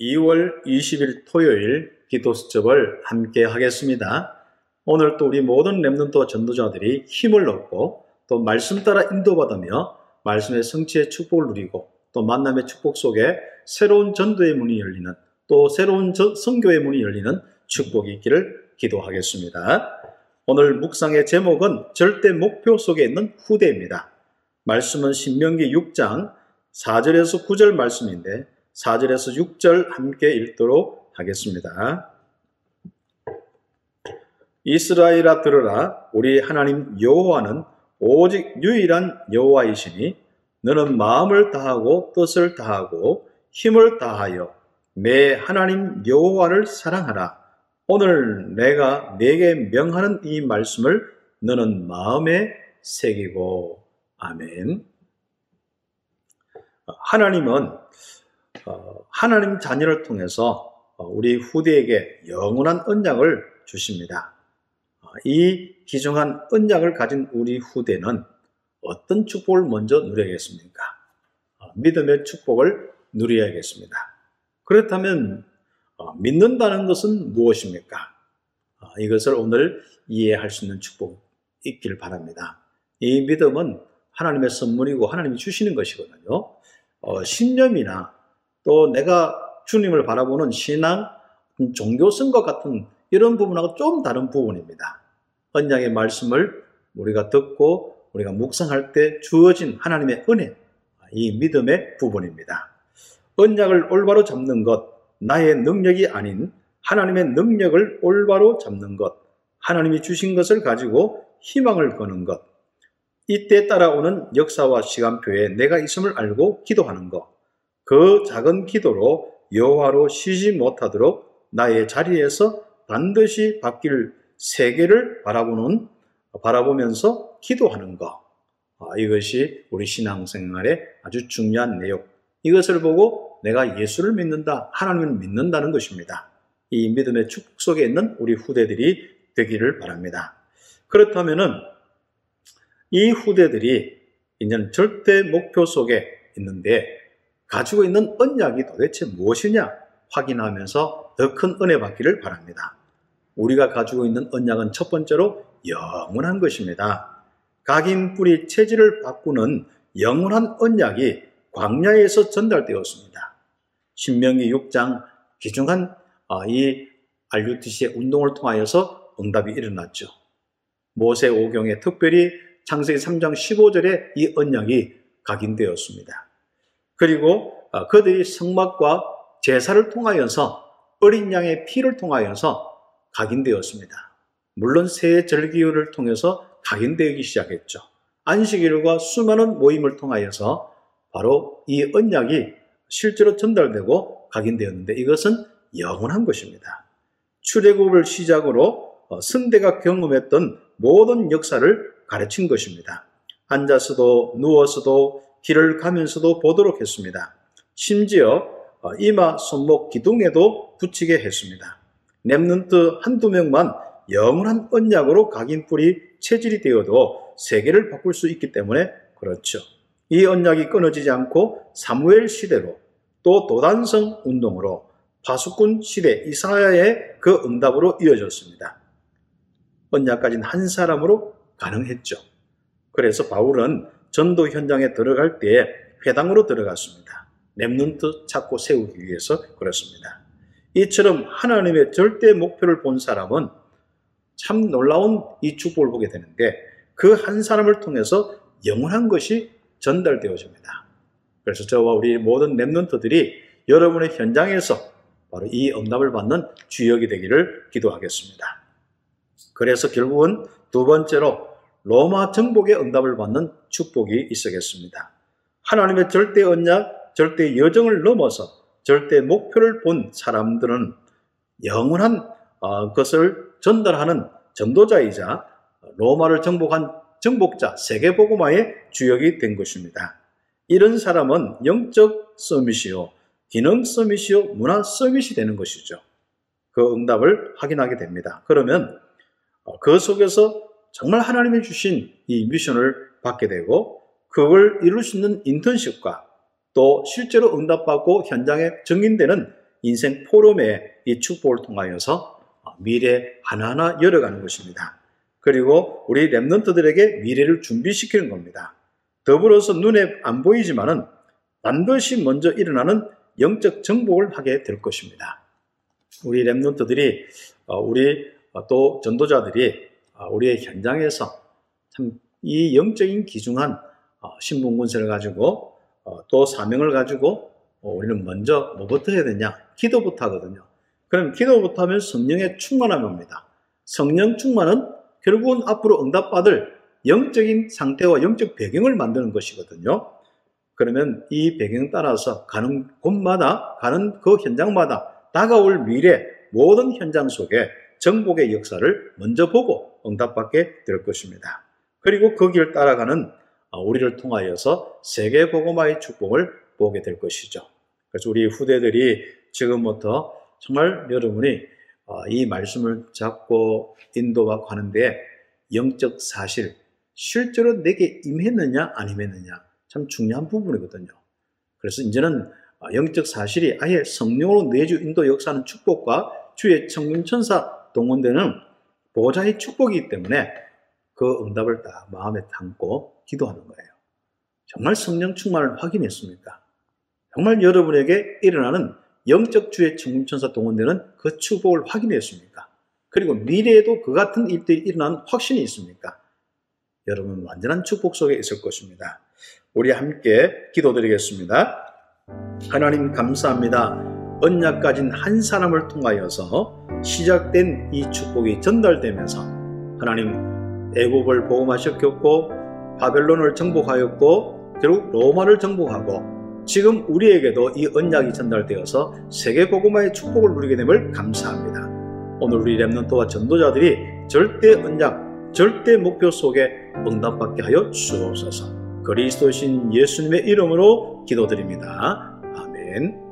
2월 20일 토요일 기도 수첩을 함께 하겠습니다. 오늘 또 우리 모든 랩런트 전도자들이 힘을 얻고 또 말씀 따라 인도받으며 말씀의 성취의 축복을 누리고 또 만남의 축복 속에 새로운 전도의 문이 열리는 또 새로운 성교의 문이 열리는 축복이 있기를 기도하겠습니다. 오늘 묵상의 제목은 절대 목표 속에 있는 후대입니다. 말씀은 신명기 6장 4절에서 9절 말씀인데 4절에서 6절 함께 읽도록 하겠습니다. 이스라엘아 들으라 우리 하나님 여호와는 오직 유일한 여호와이시니 너는 마음을 다하고 뜻을 다하고 힘을 다하여 내 하나님 여호와를 사랑하라. 오늘 내가 내게 명하는 이 말씀을 너는 마음에 새기고 아멘. 하나님은 어, 하나님 자녀를 통해서 어, 우리 후대에게 영원한 언약을 주십니다. 어, 이 귀중한 언약을 가진 우리 후대는 어떤 축복을 먼저 누려야겠습니까? 믿음의 축복을 누려야겠습니다. 그렇다면 믿는다는 것은 무엇입니까? 이것을 오늘 이해할 수 있는 축복이 있길 바랍니다. 이 믿음은 하나님의 선물이고 하나님이 주시는 것이거든요. 신념이나 또 내가 주님을 바라보는 신앙, 종교성과 같은 이런 부분하고 좀 다른 부분입니다. 언약의 말씀을 우리가 듣고 우리가 묵상할 때 주어진 하나님의 은혜, 이 믿음의 부분입니다. 언약을 올바로 잡는 것, 나의 능력이 아닌 하나님의 능력을 올바로 잡는 것, 하나님이 주신 것을 가지고 희망을 거는 것, 이때 따라오는 역사와 시간표에 내가 있음을 알고 기도하는 것, 그 작은 기도로 여호와로 쉬지 못하도록 나의 자리에서 반드시 바뀔 세계를 바라보는 바라보면서 기도하는 것. 아, 이것이 우리 신앙생활의 아주 중요한 내용. 이것을 보고 내가 예수를 믿는다, 하나님을 믿는다는 것입니다. 이 믿음의 축복 속에 있는 우리 후대들이 되기를 바랍니다. 그렇다면은 이 후대들이 이제는 절대 목표 속에 있는데 가지고 있는 언약이 도대체 무엇이냐 확인하면서 더 큰 은혜 받기를 바랍니다. 우리가 가지고 있는 언약은 첫 번째로 영원한 것입니다. 각인 뿌리 체질을 바꾸는 영원한 언약이 광야에서 전달되었습니다. 신명기 6장 귀중한 아, 이 RUTC의 운동을 통하여서 응답이 일어났죠. 모세 오경에 특별히 창세기 3장 15절에 이 언약이 각인되었습니다. 그리고 어, 그들이 성막과 제사를 통하여서 어린 양의 피를 통하여서 각인되었습니다. 물론 새 절기를 통해서 각인되기 시작했죠. 안식일과 수많은 모임을 통하여서 바로 이 언약이 실제로 전달되고 각인되었는데 이것은 영원한 것입니다. 출애굽을 시작으로 어, 성대가 경험했던 모든 역사를 가르친 것입니다. 앉아서도 누워서도 길을 가면서도 보도록 했습니다. 심지어 어, 이마, 손목, 기둥에도 붙이게 했습니다. remnant 한두 명만 영원한 언약으로 각인 뿌리 체질이 되어도 세계를 바꿀 수 있기 때문에 그렇죠. 이 언약이 끊어지지 않고 사무엘 시대로 또 도단성 운동으로 파수꾼 시대 이사야의 그 응답으로 이어졌습니다. 언약 가진 한 사람으로 가능했죠. 그래서 바울은 전도 현장에 들어갈 때 회당으로 들어갔습니다. 랩눈트 찾고 세우기 위해서 그렇습니다. 이처럼 하나님의 절대 목표를 본 사람은 참 놀라운 이 축복을 보게 되는데 그 한 사람을 통해서 영원한 것이 전달되어집니다. 그래서 저와 우리 모든 랩눈트들이 여러분의 현장에서 바로 이 응답을 받는 주역이 되기를 기도하겠습니다. 그래서 결국은 두 번째로 로마 정복의 응답을 받는 축복이 있어겠습니다. 하나님의 절대 언약, 절대 여정을 넘어서 절대 목표를 본 사람들은 영원한 어, 것을 전달하는 전도자이자 로마를 정복한 정복자, 세계보고마의 주역이 된 것입니다. 이런 사람은 영적 서밋이요, 기능 서밋이요, 문화 서밋이 되는 것이죠. 그 응답을 확인하게 됩니다. 그러면 어, 그 속에서 정말 하나님이 주신 이 미션을 받게 되고 그걸 이룰 수 있는 인턴십과 또 실제로 응답받고 현장에 정인되는 인생 포럼의 이 축복을 통하여서 미래 하나하나 열어가는 것입니다. 그리고 우리 랩런트들에게 미래를 준비시키는 겁니다. 더불어서 눈에 안 보이지만은 반드시 먼저 일어나는 영적 정복을 하게 될 것입니다. 우리 랩런트들이 어, 우리 어, 또 전도자들이 어, 우리의 현장에서 참 이 영적인 기중한 신분군세를 가지고 또 사명을 가지고 우리는 먼저 뭐부터 해야 되냐? 기도부터 하거든요. 그럼 기도부터 하면 성령의 충만함입니다. 성령 충만은 결국은 앞으로 응답받을 영적인 상태와 영적 배경을 만드는 것이거든요. 그러면 이 배경 따라서 가는 곳마다, 가는 그 현장마다 다가올 미래 모든 현장 속에 정복의 역사를 먼저 보고 응답받게 될 것입니다. 그리고 그 길 따라가는 우리를 통하여서 세계 복음화의 축복을 보게 될 것이죠. 그래서 우리 후대들이 지금부터 정말 여러분이 어, 이 말씀을 잡고 인도받고 하는데 영적 사실, 실제로 내게 임했느냐 안 임했느냐 참 중요한 부분이거든요. 그래서 이제는 어, 영적 사실이 아예 성령으로 내주 인도 역사하는 축복과 주의 청금천사 동원되는 보좌의 축복이기 때문에 그 응답을 다 마음에 담고 기도하는 거예요. 정말 성령 충만을 확인했습니까? 정말 여러분에게 일어나는 영적 주의 청금천사 동원되는 그 축복을 확인했습니까? 그리고 미래에도 그 같은 일들이 일어난 확신이 있습니까? 여러분 완전한 축복 속에 있을 것입니다. 우리 함께 기도드리겠습니다. 하나님 감사합니다. 언약 가진 한 사람을 통하여서 시작된 이 축복이 전달되면서 하나님 애국을 보험하셨고 바벨론을 정복하였고 결국 로마를 정복하고 지금 우리에게도 이 언약이 전달되어서 세계 복음화의 축복을 누리게 됨을 감사합니다. 오늘 우리 렘넌트와 전도자들이 절대 언약, 절대 목표 속에 응답받게 하여 주옵소서. 그리스도신 예수님의 이름으로 기도드립니다. 아멘.